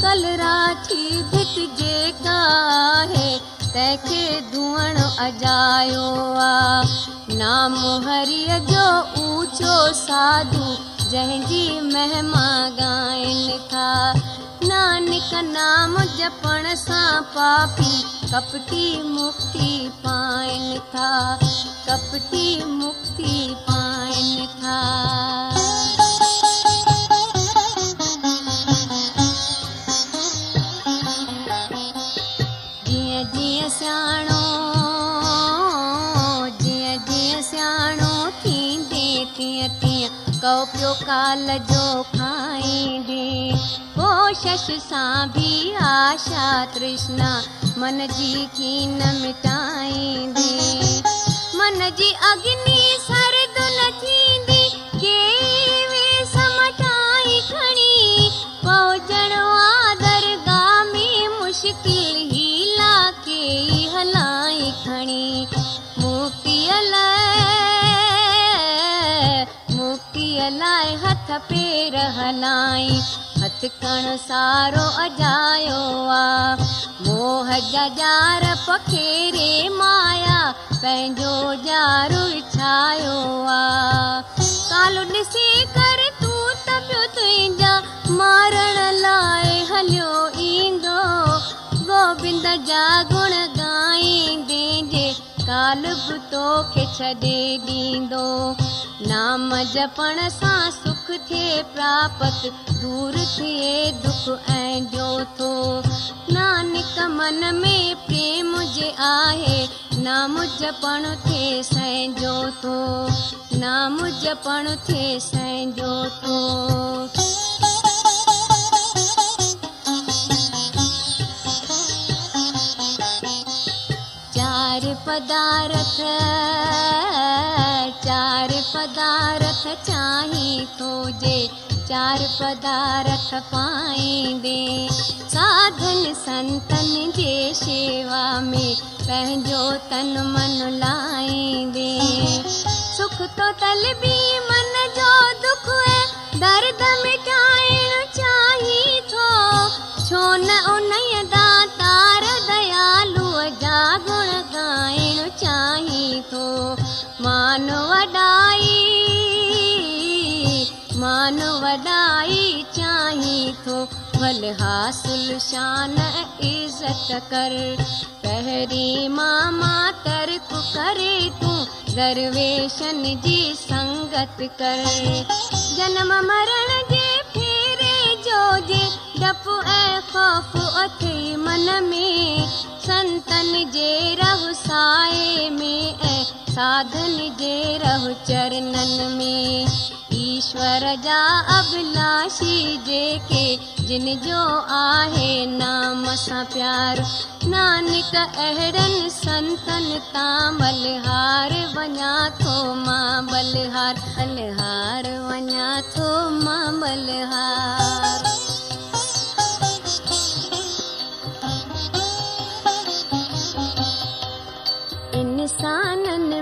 ڪل آهي تنهن کي ڌوئڻ اجايو آ. نام هري جو اوچو ساڌو جنهن جي مهما ڳائين ٿا. نانڪ نام جپڻ سان پاپي ڪپٽي ٿا कौ पियो काल जो खाईंदे कोशिश सां बि आशा तृष्णा मन जी कीन मिटाईंदे मन जी अग्नि پير هلائي هٿ ڪڻ سارو اجايو آ. موهه جار پکيري مايا پنهنجو جارو ڇايو آ. ڪالو ڏسي ڪر تون ته پيو تنهنجا مارڻ لاءِ هليو ايندو. گوبند جا گڻ ڪال به توکي ڇڏي ڏيندو. نام جپڻ سان سک ٿئي پراپت دور ٿئي دک ۽ جوٿو. نانڪ من ۾ پريم جي آهي نام جپڻ ٿئي سينجو ٿو نام جپڻ ٿئي سينجو ٿو چار پدارٿ چار پدارٿ چاهي ٿو جي. چار پدارٿ پائيندي ساڌن سنتن جي شيوا ۾ پنهنجو تن من لائيندي سک تو طلبي من جو دک هي درد مٽائڻ چاهي ٿو ڇو نه ان भल हासिल शान इज़त कर। पहिरीं मामा तर्क करे तूं दरवेशन जी संगत कर। जनम मरण जे फेरे जो जे डप ऐं ख़ौफ़ अथई मन में। संतन जे रह साए में ऐं साधन में ايشور جا اڀلاشي جيڪي جن جو آهي نام سان پيار. نانڪ اهڙن سنتن تان بلهار وڃان ٿو مان بلهار بلهار وڃان ٿو مان بلهار. انسانن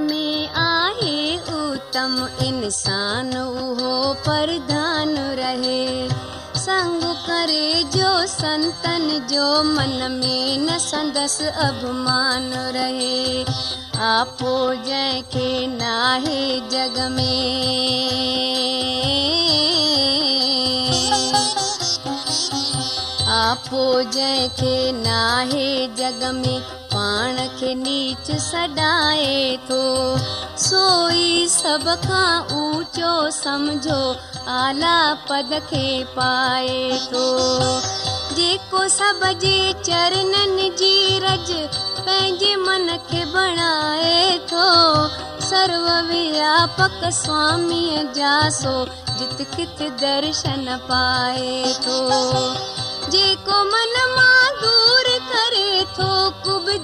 इंसान उहो प्रधान रहे। संग करे जो संतन जो मन में न संदसि अभिमान रहे। आपो जंहिंखे नाहे जग में। आपो जंहिंखे नाहे जग में پاڻ کي نيچ سڏائي ٿو. سوئي سڀ کان اوچو سمجهو اعليٰ پد کي پائي ٿو. جيڪو سڀ جي چرڻن جي رج پنهنجي من کي بڻائي ٿو. سرو وياپڪ سواميءَ جا سو جت ڪت درشن پائي ٿو. جيڪو من مان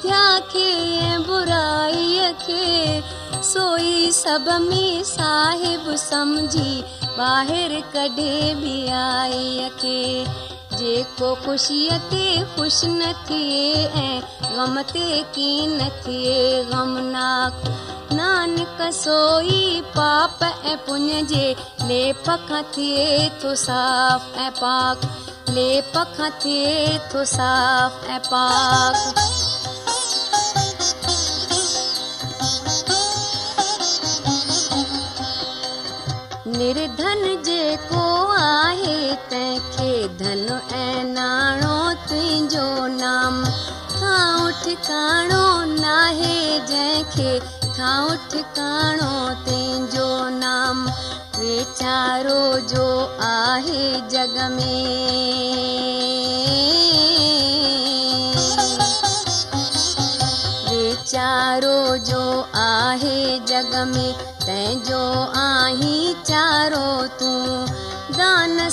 ڪبڌيا کي برائيءَ کي سوئي سڀ ۾ صاحب سمجهي ٻاهر ڪڍي به آئيءَ کي جيڪو خوشيءَ تي خوش نه ٿئي ۽ غم تي ڪين ٿئي غمناڪ. نانڪ سوئي پاپ ۽ پڃ جي ليپ کان ٿئي ٿو صاف ۽ پاڪ. ليپ کان ٿئي ٿو صاف ۽ پاڪ نرڌن جيڪو آهي تنهن کي ڌن ۽ ناڻو تنهنجو نام. ٿان ٺڪاڻو ناهي جنهن کي ٺڪاڻو تنهنجو نام. ويچارو جو آهي جڳ ۾. ويچارو جو آهي جڳ ۾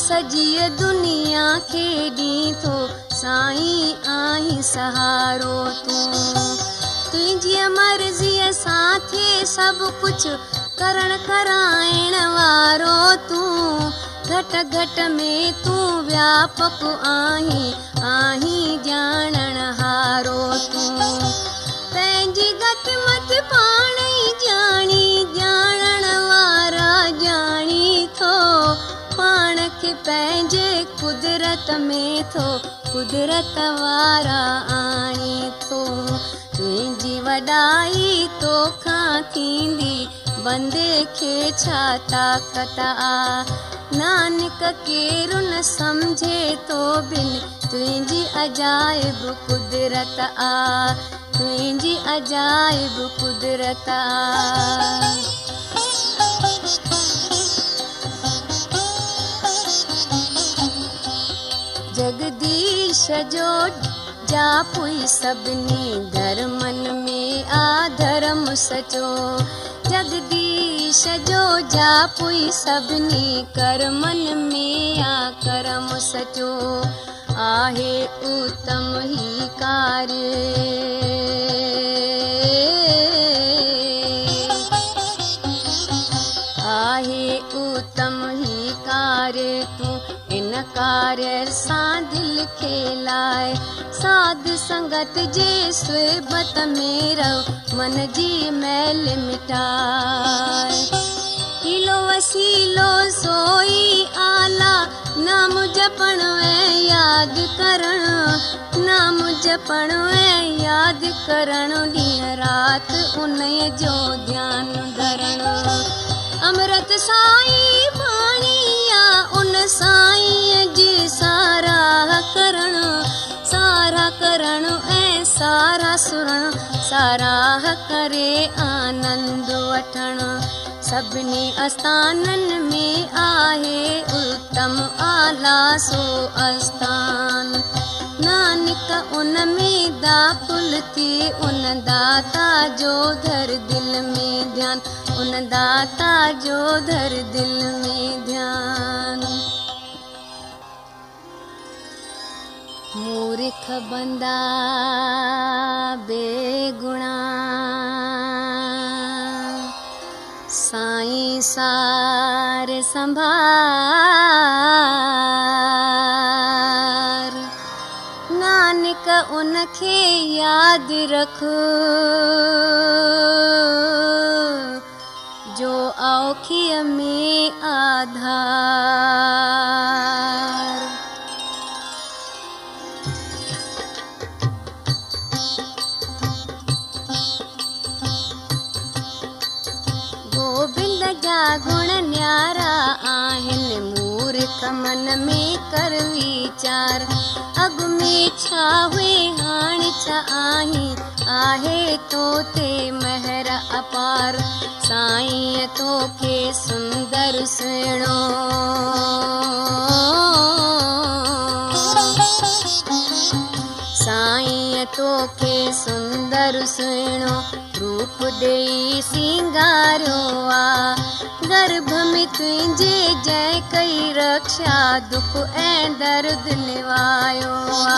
دان سڄي دنيا کي ڏين ٿو سائين آهين سهارو تون. تنهنجي مرضيءَ سان ٿئي سڀ ڪجهه ڪرڻ ڪرائڻ وارو تون. گهٽ گهٽ ۾ تون وياپڪ آهين آهين ڄاڻڻ هارو تون. پنهنجي گت مت پاڻ ئي ڄاڻي ڄاڻڻ وارا ڄاڻي ٿو کي پنهنجي قدرت ۾ ٿو قدرت وارا آڻي ٿو. تنهنجي وڏائي توکان ٿيندي بندي کي ڇا طاقت آ؟ نانڪ ڪير نه سمجهي ٿو بن تنهنجي عجائب قدرت آ. تنهنجي عجائب قدرت آ جگديش جو جاپئي سڀني ڌرمن ۾ آ ڌرم سچو. جگديش جو جاپئي سڀني ڪرمن ۾ آ ڪرم سچو. آهي اتم هي ڪاريه. آهي اتم هي ڪاريه ڪاريه سان دل کي لاءِ. ساڌ سنگت جي سبت ۾ رهو من جي ميل مٽائي. هيلو وسيلو سوئي اعليٰ نام جپڻ ۽ ياد ڪرڻ. نام جپڻ ۽ ياد ڪرڻ ڏينهن رات ان جو ڌيان ڌرڻ. امرت سائين آ ان سائين جي ساراهه ڪرڻ سارا ڪرڻ ۽ سارا سرڻ. ساراهه ڪري آنند وٺڻ. سڀني آسٿانن ۾ آهي اتم اعليٰ سو آسٿان نانڪ ان ۾ داخل ٿي ان داتا جو ڌر دل ۾ ڌيان. ان داتا جو ڌر دل ۾ ڌيان मूर्ख बंदा बेगुणा। साईं सार संभार। नानक उनखे यादि रख। जो औखीअ में आधार من ۾ ڪر ويچار اڳ ۾ ڇا هئي هاڻي آهين تو تي مهر اپار. سائين توکي سندر سهڻو. سائين توکي سندر سهڻو. روپ ڏيئي سنگاريو آ گرڀ ۾ تنهنجي جنهن ڪئي رڪشا دک ۽ درد نوايو آ.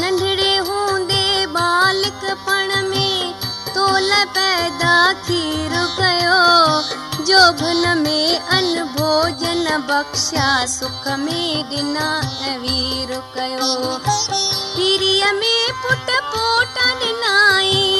ننڍڙي هوندي بالڪپڻ ۾ تول پيدا کير ڪيو جوڀن ۾ ان ڀوڄن بکشا سک ۾ ڏنا ۽ وير ڪيو. پيريءَ ۾ پٽ پوٽا ڏنائي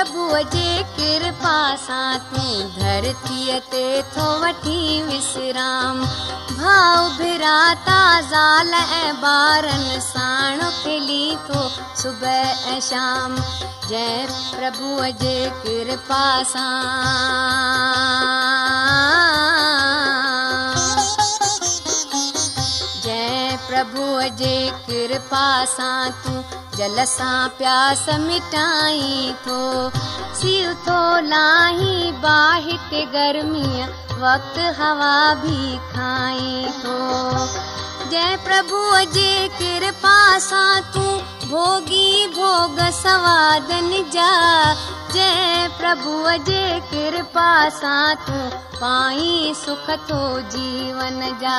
پرڀوءَ جي ڪرپا سان تون ڌرتيءَ تي ٿو وٺي وشرام. ڀاءُ ڀراتا زال ۽ ٻارن ساڻ کلي ٿو صبح ۽ شام. جئي پرڀوءَ جي ڪرپا سان پرڀوءَ جي ڪرپا سان تون جل سان پياس مٽائي ٿو. سر ٿو لاهي باهت گرميءَ وقت هوا به کائي ٿو. جئي پرڀوءَ جي ڪرپا سان تون ڀوڳي ڀوڳ سوادن جا. جئي پرڀوءَ جي ڪرپا سان تون پائي سک ٿو جيون جا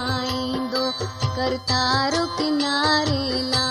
करतारो किनारे लाईंदो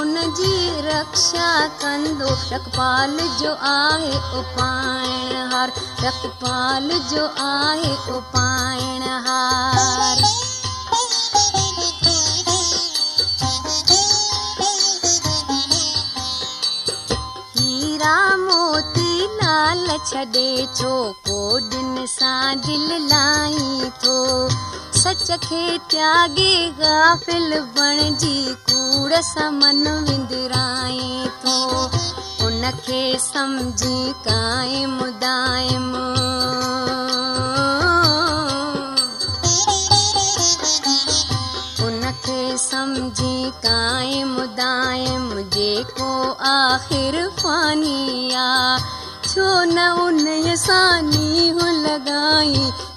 ان جي رڪشا ڪندو. رکپال جو آهي اپائڻ هار. رکپال جو آهي اپائڻ هار. هيرا موتي لال ڇڏي ڇو؟ ڪوڏن سان دل لائي ٿو سچ کي تياگي گافل بڻجي ڪوڙ سان من وندرائي ٿو. ان کي سمجهي قائم دائم ان کي سمجهي قائم دائم جيڪو آخر فاني آ. ڇو نه ان سان نيهن لڳائي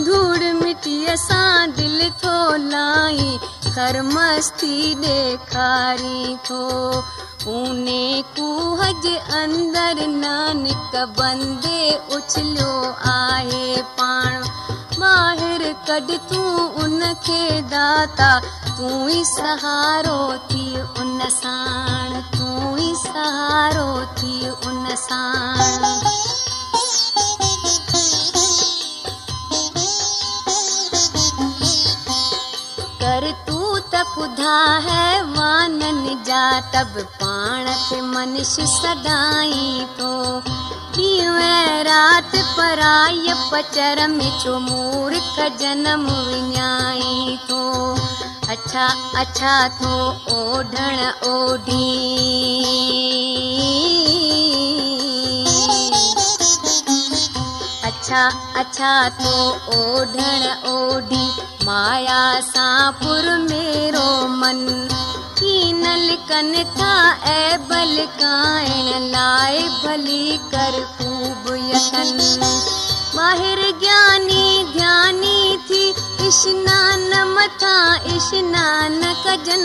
ڌوڙ مٽيءَ سان دل ٿو لائي ڪر مستي ڏيکاري ٿو. ڪوهه جي اندر نانڪ بندي اڇليو آهي پاڻ. ٻاهر ڪڍ تون ان کي داتا تون ئي سهارو ٿي ان ساڻ تون ئي سهارو ٿي ان ساڻ ॿुधा है वाननि जा तब पाण ते मनुष्य सदाई तो रात पराय पचर में चो मूर्ख जनम विञाई तो अच्छा अच्छा ओढी। कन था ऐं बल काइण लाइ भली कर ख़ूब यतन। ॿाहिरि ज्ञानी ध्यानी ٿي اشنان مٿان اشنان ڪجن.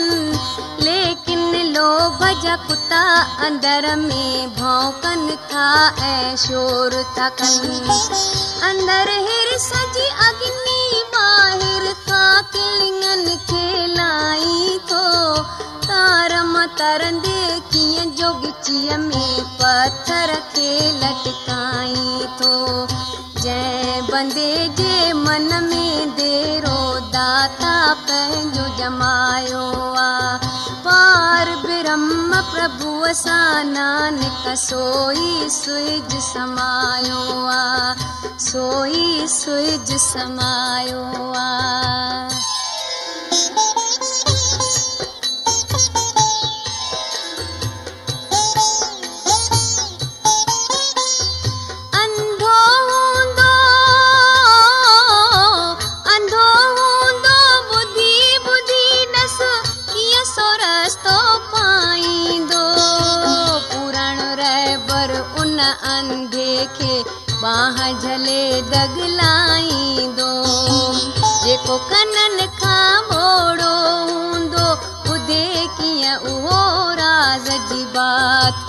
ليڪن لوڀ جا ڪتا اندر ۾ ڀونڪن ٿا ۽ شور ٿا ڪن اندر هرس جي اگني ٻاهر کان ڪلنگن کي لائي ٿو تارم ترندي ڪيئن جوگچيءَ ۾ پٿر کي لٽڪائي ٿو जंहिं बंदे जे मन में देरो दाता पंहिंजो जमायो आहे पार ब्रह्म प्रभुअ सां नानक सोई सुइज समायो आहे सोई सुइज समायो आहे अंधे खे बाह झले दगलाईंदो जेको कननि खां मोड़ो हूंदो ॿुधे कीअं उहो राज़ जी बात।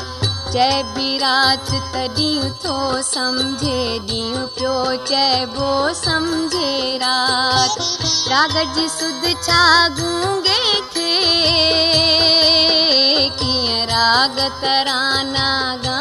चइबी राति तॾहिं थो सम्झे, ॾींहुं पियो चइबो सम्झे राति। राग जी सुध छा गूँगे खे? कीअं राग तराना ॻाईंदो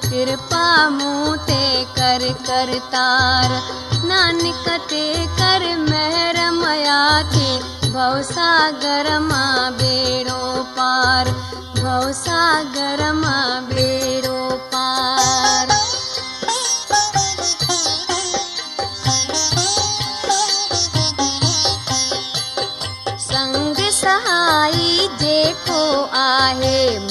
कृपा तार। नानक ते कर मया थे भवसागर मां बेड़ो पार। भवसागर मां बेड़ो पार। संग सहाई जेको आहे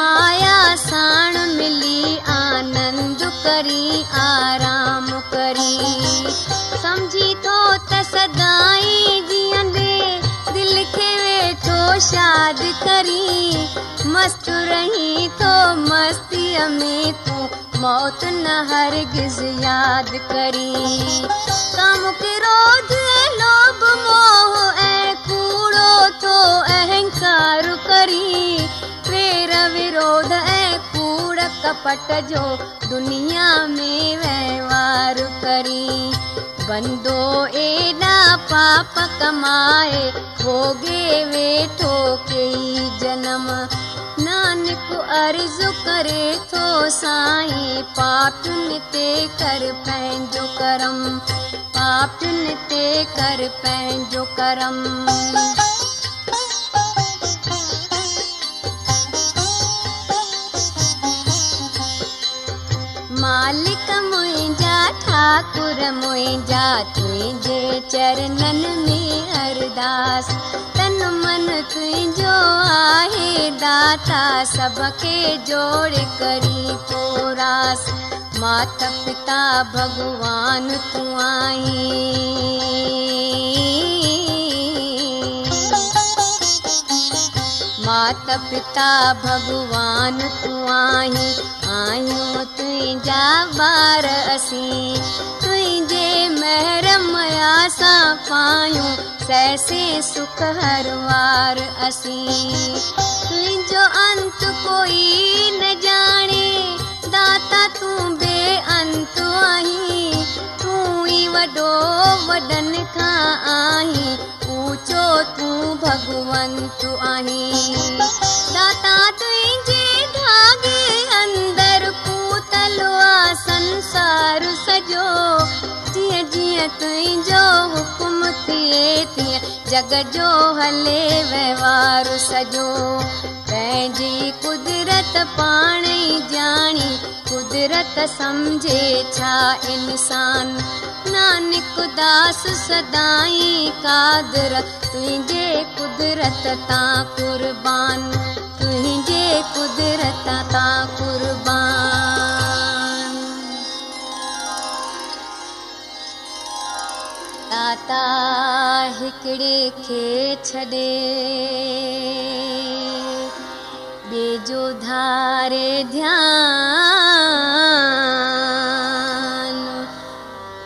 مايا ساڻ ملي آنند ڪري آرام ڪري. سمجهي ٿو ته سدائين جيئندي دل کي ويٺو شاد ڪري. مست رهي ٿو مستيءَ ۾ تون موت نه هرگز ياد ڪري. ڪم ڪروڌ لوڀ موهه ۽ ڪوڙو ڪپٽ جو دنيا ۾ وهنوار ڪري. بندو ايڏا پاپ ڪمائي ڀوڳي ويٺو ڪئي جنم. نانڪ عرض ڪري ٿو سائين پاپين تي ڪر پنهنجو ڪرم. پاپين تي ڪر پنهنجو ڪرم मालिक मुंहिंजा ठाकुर मुंहिंजा तुंहिंजे चरणनि में अरदास तन मन तुंहिंजो आहे दाता सभ खे जोड़ करी पोरास। माता पिता भॻवान तूं आहीं। माता पिता भॻवान तूं आहीं आहियूं ॿार असीं। तुंहिंजे महिरमया सां पायूं सैसे सुख हर वार असीं। तुंहिंजो अंत कोई न ॼाणे दाता तूं बे अंत आहीं। तूं ई वॾो वॾनि खां आहीं ऊचो तूं भॻवंत आहीं। दाता तुंहिंजे ٿئي جڳ جو هلي وهنوار سڄو پنهنجي قدرت پاڻ ئي ڄاڻي قدرت سمجهي ڇا انسان. نانڪ داس سدائين ڪادر تنهنجي قدرت تان ڪربان. تنهنجي قدرت داتا هڪڙي کي ڇڏي. ٻئي جو ڌاري ڌيان.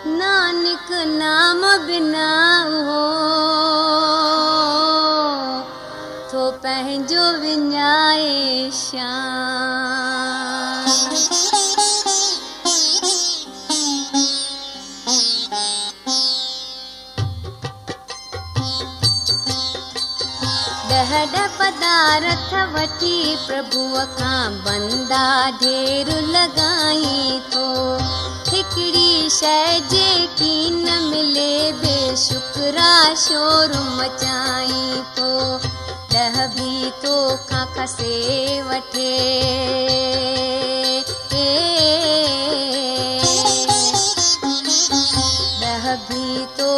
نانڪ نام بنا هو. ٿو پنهنجو وڃائي شيام वठी प्रभुअ खां बंदा ढेर लॻाई थो हिकिड़ी शइ जेकी न मिले बेशुक्रा शोर मचाई थो ॾह बि तोखां खसे वठे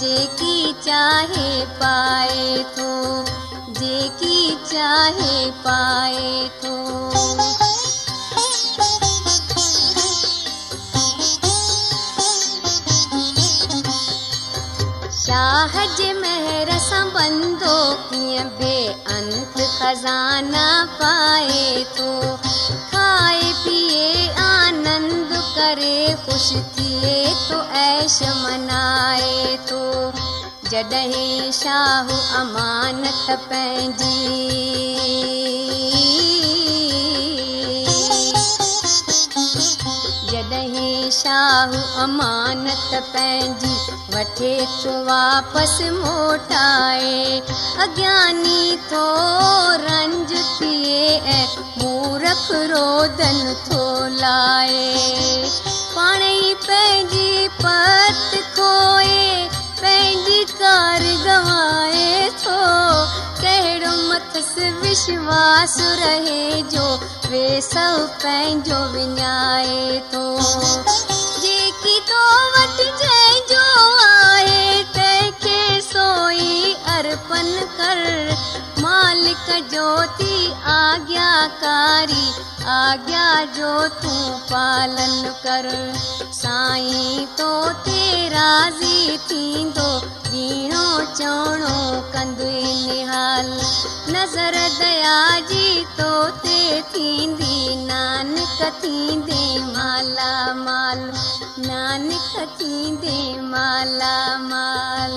जे की चाहे पाए तो जे की चाहे पाए तो। शाहज महर संबंधो कीअं बे अंत खजाना पाए तो खाए पिए आ آنند ڪري خوش ٿئي ٿو ايش منائي ٿو جڏهن شاهه امانت پنهنجي جڏهن شاهه امانت پنهنجي وٺي ٿو واپس موٽائي. اجڃاني ٿو رنج ٿئي ۽ مورک رودن ٿو لاءِ. پاڻ ئي پنهنجي پت کوئي پنهنجي ڪار گوائي ٿو. سندس وشواس رهي جو وي سڀ پنهنجو وڃائي ٿو. جيڪي تو وٽ जंहिंजो आहे तंहिंखे सोई अर्पण कर। मालिक जो थी आज्ञाकारी आज्ञा जो तूं पालन कर। साईं तो ते راضي ٿيندو ٻيڻو چوڻو ڪندئي نهال. نظر ديا جي تو تي ٿيندي نانڪ ٿيندي مالا مال. نانڪ ٿيندي مالا مال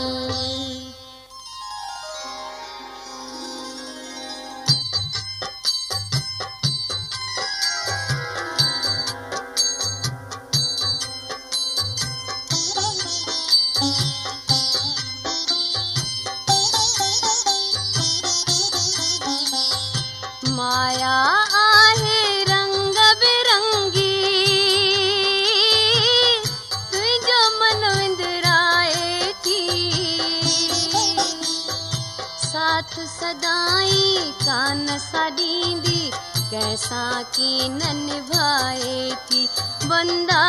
सदाई कान सां ॾींदी कंहिंसां की न निभाए थी बंदा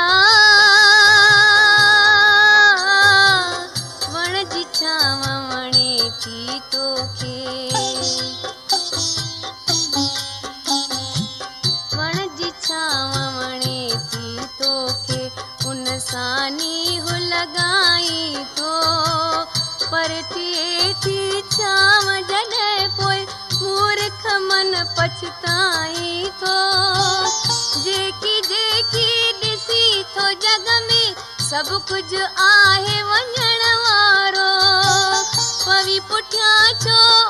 سڀ ڪجهه آهي وڃڻ وارو. پوي پٺيان ڇو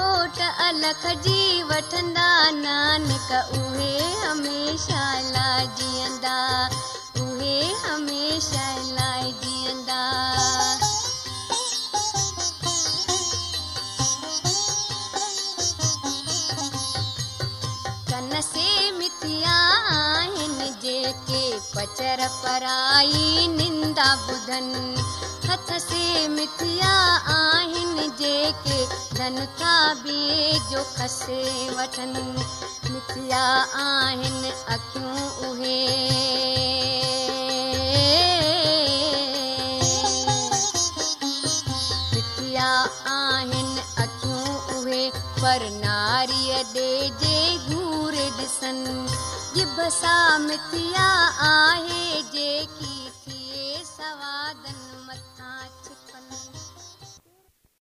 ओट अलख जी वठंदा नानक उहे हमेशा लाइ जीअंदा उहे हमेशा پڪچر پرائي نندا ٻڌن هٿ سي مٿيا آهن جيڪي ڌن ٿا ٻئي جو کسي وٺن. مٿيا آهن اکيون اهي. مٿيا آهن اکيون اهي پر ناريءَ ڏي جي گهور ڏسن مٿيا آهي جيڪي سوا